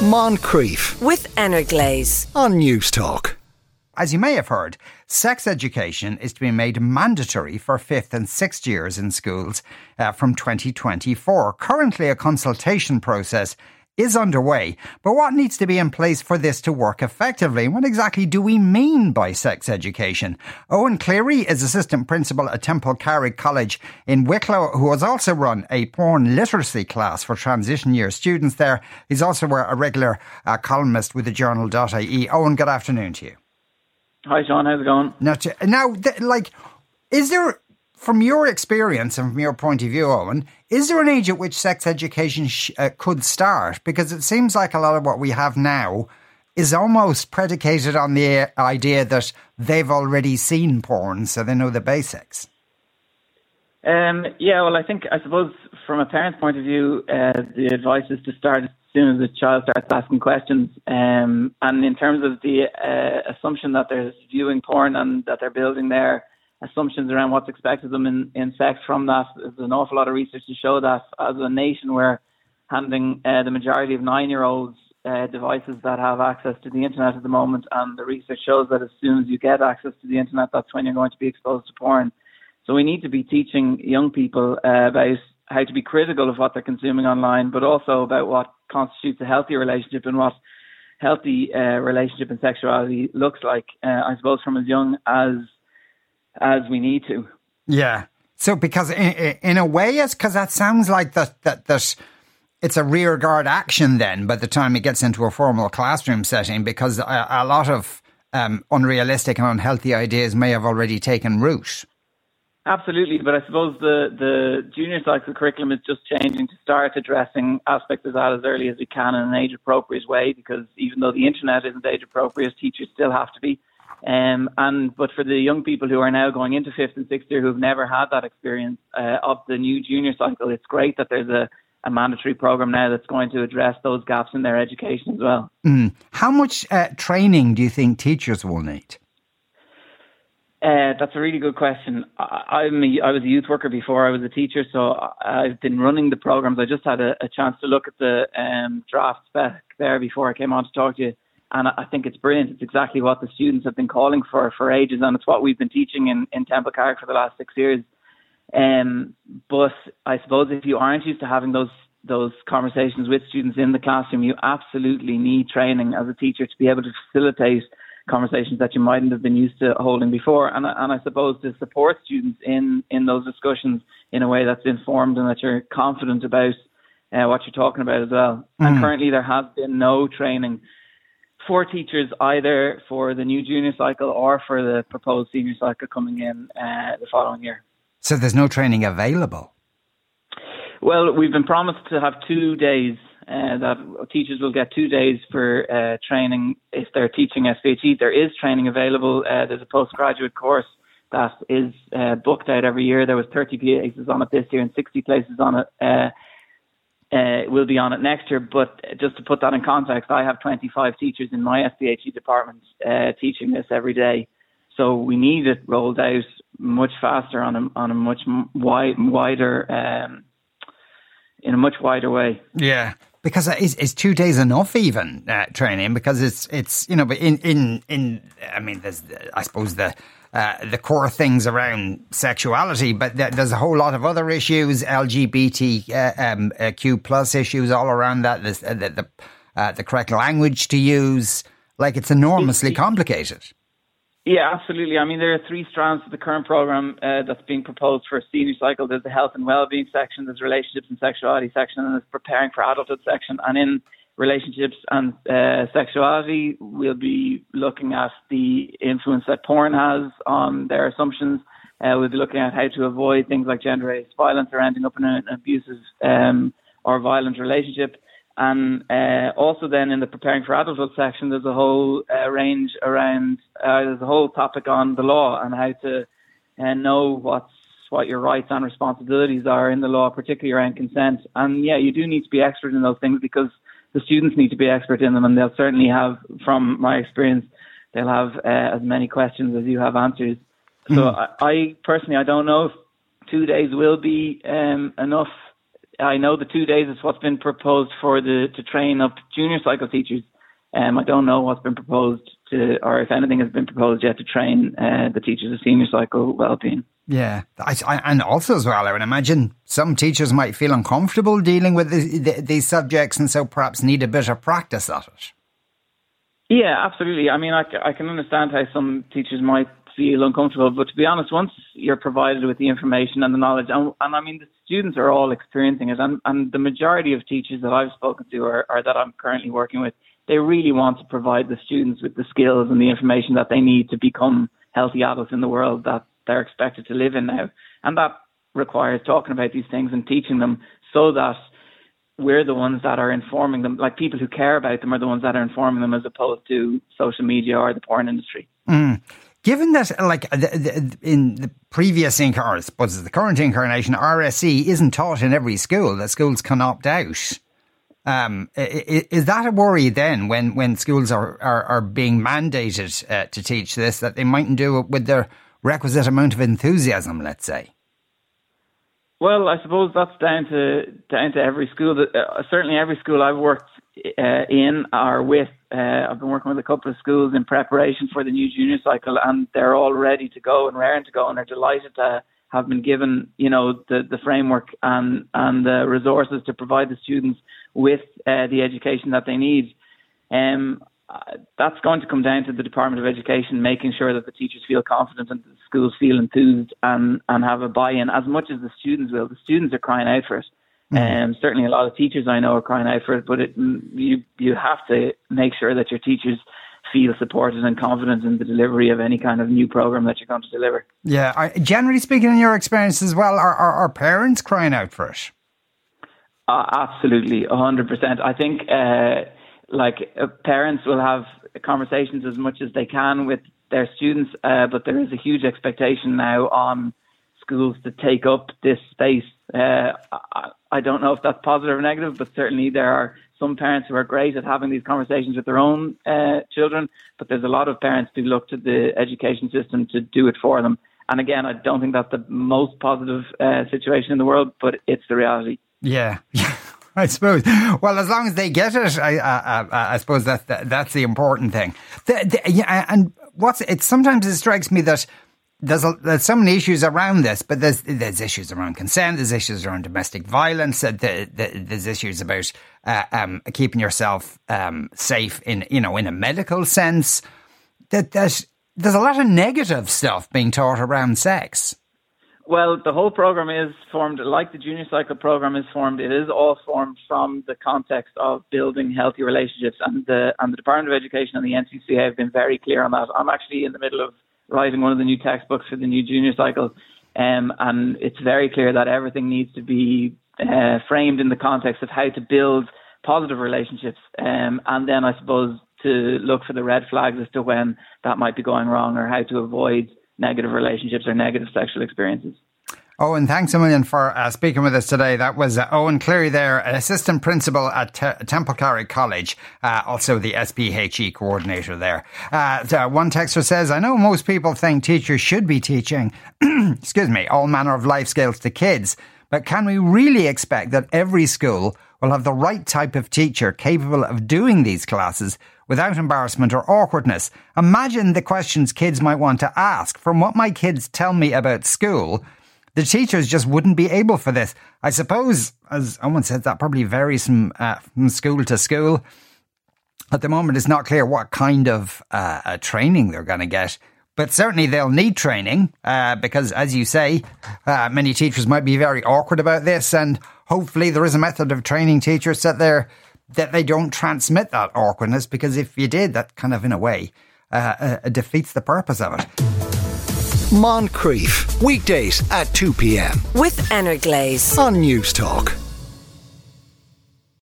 Moncrieff with Energlaze on Newstalk. As you may have heard, sex education is to be made mandatory for fifth and sixth years in schools uh, from 2024. Currently, a consultation process is underway. But what needs to be in place for this to work effectively? What exactly do we mean by sex education? Eoghan Cleary is assistant principal at Templecarrig College in Wicklow, who has also run a porn literacy class for transition year students there. He's also a regular uh, columnist with the journal.ie. Eoghan, good afternoon to you. Hi, Sean. How's it going? Now, now, like, is there from your experience and from your point of view, Eoghan, is there an age at which sex education sh- uh, could start? Because it seems like a lot of what we have now is almost predicated on the idea that they've already seen porn, so they know the basics. Um, yeah, well, I think, I suppose, from a parent's point of view, uh, the advice is to start as soon as the child starts asking questions. Um, and in terms of the uh, assumption that they're viewing porn and that they're building their assumptions around what's expected of them in, in sex from that. There's an awful lot of research to show that as a nation we're handing uh, the majority of nine-year-olds uh, devices that have access to the internet at the moment, and the research shows that as soon as you get access to the internet, that's when you're going to be exposed to porn. So we need to be teaching young people uh, about how to be critical of what they're consuming online, but also about what constitutes a healthy relationship and what healthy uh, relationship and sexuality looks like. Uh, I suppose from as young as as we need to. Yeah. So because in, in a way, yes, because that sounds like that that that it's a rear guard action then by the time it gets into a formal classroom setting because a, a lot of um, unrealistic and unhealthy ideas may have already taken root. Absolutely, but I suppose the, the junior cycle curriculum is just changing to start addressing aspects of that as early as we can in an age appropriate way because even though the internet isn't age appropriate, teachers still have to be. Um, and but for the young people who are now going into fifth and sixth year who've never had that experience uh, of the new junior cycle, it's great that there's a, a mandatory program now that's going to address those gaps in their education as well. Mm. How much uh, training do you think teachers will need? Uh, that's a really good question. I, I'm a, I was a youth worker before I was a teacher, so I've been running the programs. I just had a, a chance to look at the um, draft spec there before I came on to talk to you and I think it's brilliant. It's exactly what the students have been calling for for ages, and it's what we've been teaching in, in Templecarrig for the last six years. Um, but I suppose if you aren't used to having those those conversations with students in the classroom, you absolutely need training as a teacher to be able to facilitate conversations that you mightn't have been used to holding before, and and I suppose to support students in in those discussions in a way that's informed and that you're confident about uh, what you're talking about as well. Mm. And currently, there has been no training for teachers either for the new junior cycle or for the proposed senior cycle coming in uh, the following year. So there's no training available? Well, we've been promised to have two days. Uh, that teachers will get two days for uh, training if they're teaching SPHE. There is training available. Uh, there's a postgraduate course that is uh, booked out every year. There was 30 places on it this year and 60 places on it uh, will be on it next year. But just to put that in context, I have 25 teachers in my SPHE department uh, teaching this every day. So we need it rolled out much faster on a on a much wide, wider um, in a much wider way. Yeah, because is is two days enough even uh, training? Because it's it's you know, but in in in I mean, there's I suppose the uh, the core things around sexuality, but th- there's a whole lot of other issues, LGBTQ uh, um, uh, plus issues all around that. Uh, the the, uh, the correct language to use, like it's enormously complicated. Yeah, absolutely. I mean, there are three strands to the current program uh, that's being proposed for a senior cycle. There's the health and well-being section, there's relationships and sexuality section, and there's preparing for adulthood section. And in relationships and uh, sexuality. We'll be looking at the influence that porn has on their assumptions. Uh, we'll be looking at how to avoid things like gender-based violence or ending up in an abusive um, or violent relationship. And uh, also, then in the preparing for adulthood section, there's a whole uh, range around. Uh, there's a whole topic on the law and how to uh, know what's what your rights and responsibilities are in the law, particularly around consent. And yeah, you do need to be expert in those things because the students need to be expert in them, and they'll certainly have, from my experience, they'll have uh, as many questions as you have answers. So mm. I, I, personally, I don't know if two days will be um, enough I know the two days is what's been proposed for the to train up junior cycle teachers. Um, I don't know what's been proposed to, or if anything has been proposed yet to train uh, the teachers of senior cycle well-being. Yeah, I, I, and also as well, I would imagine some teachers might feel uncomfortable dealing with the, the, these subjects, and so perhaps need a bit of practice at it. Yeah, absolutely. I mean, I, I can understand how some teachers might feel uncomfortable, but to be honest, once you're provided with the information and the knowledge, and, and I mean, the students are all experiencing it, and, and the majority of teachers that I've spoken to or, or that I'm currently working with, they really want to provide the students with the skills and the information that they need to become healthy adults in the world that they're expected to live in now. And that requires talking about these things and teaching them so that we're the ones that are informing them, like people who care about them are the ones that are informing them as opposed to social media or the porn industry. Mm. Given that, like the, the, in the previous incarnation, I suppose the current incarnation, RSE isn't taught in every school, that schools can opt out. Um, is that a worry then when, when schools are, are, are being mandated uh, to teach this that they mightn't do it with their requisite amount of enthusiasm, let's say? Well, I suppose that's down to down to every school. Uh, certainly, every school I've worked uh, in or with, uh, I've been working with a couple of schools in preparation for the new junior cycle, and they're all ready to go and raring to go, and they're delighted to have been given, you know, the, the framework and and the resources to provide the students with uh, the education that they need. Um, that's going to come down to the Department of Education making sure that the teachers feel confident and the schools feel enthused and, and have a buy-in as much as the students will. The students are crying out for it. And mm-hmm. um, certainly a lot of teachers I know are crying out for it, but it, you, you have to make sure that your teachers feel supported and confident in the delivery of any kind of new program that you're going to deliver. Yeah, generally speaking, in your experience as well, are, are, are parents crying out for it? Uh, absolutely, 100%. I think uh, like uh, parents will have conversations as much as they can with their students, uh, but there is a huge expectation now on schools to take up this space. Uh, I, don't know if that's positive or negative, but certainly there are some parents who are great at having these conversations with their own uh, children, but there's a lot of parents who look to the education system to do it for them. And again, I don't think that's the most positive uh, situation in the world, but it's the reality. Yeah. I suppose. Well, as long as they get it, I, I, I suppose that, that, that's the important thing. The, the, yeah, and what's it? Sometimes it strikes me that there's a, there's so many issues around this, but there's there's issues around consent, there's issues around domestic violence, the, the, there's issues about uh, um, keeping yourself um, safe in you know in a medical sense. That there's there's a lot of negative stuff being taught around sex. Well, the whole program is formed, like the junior cycle program is formed. It is all formed from the context of building healthy relationships, and the and the Department of Education and the NCCA have been very clear on that. I'm actually in the middle of writing one of the new textbooks for the new junior cycle, um, and it's very clear that everything needs to be uh, framed in the context of how to build positive relationships, um, and then I suppose to look for the red flags as to when that might be going wrong or how to avoid negative relationships or negative sexual experiences. Eoghan, thanks a million for uh, speaking with us today. That was uh, Eoghan Cleary there, assistant principal at T- Templecarrig College, uh, also the SPHE coordinator there. Uh, one texter says, I know most people think teachers should be teaching, excuse me, all manner of life skills to kids, but can we really expect that every school will have the right type of teacher capable of doing these classes without embarrassment or awkwardness? Imagine the questions kids might want to ask. From what my kids tell me about school, the teachers just wouldn't be able for this. I suppose, as Eoghan said, that probably varies from, uh, from school to school. At the moment, it's not clear what kind of uh training they're going to get. But certainly they'll need training uh, because, as you say, uh, many teachers might be very awkward about this, and hopefully there is a method of training teachers that they that they don't transmit that awkwardness. Because if you did, that kind of in a way uh, defeats the purpose of it. Moncrieff, weekdays at 2 p.m. With Anna Glaze on Newstalk.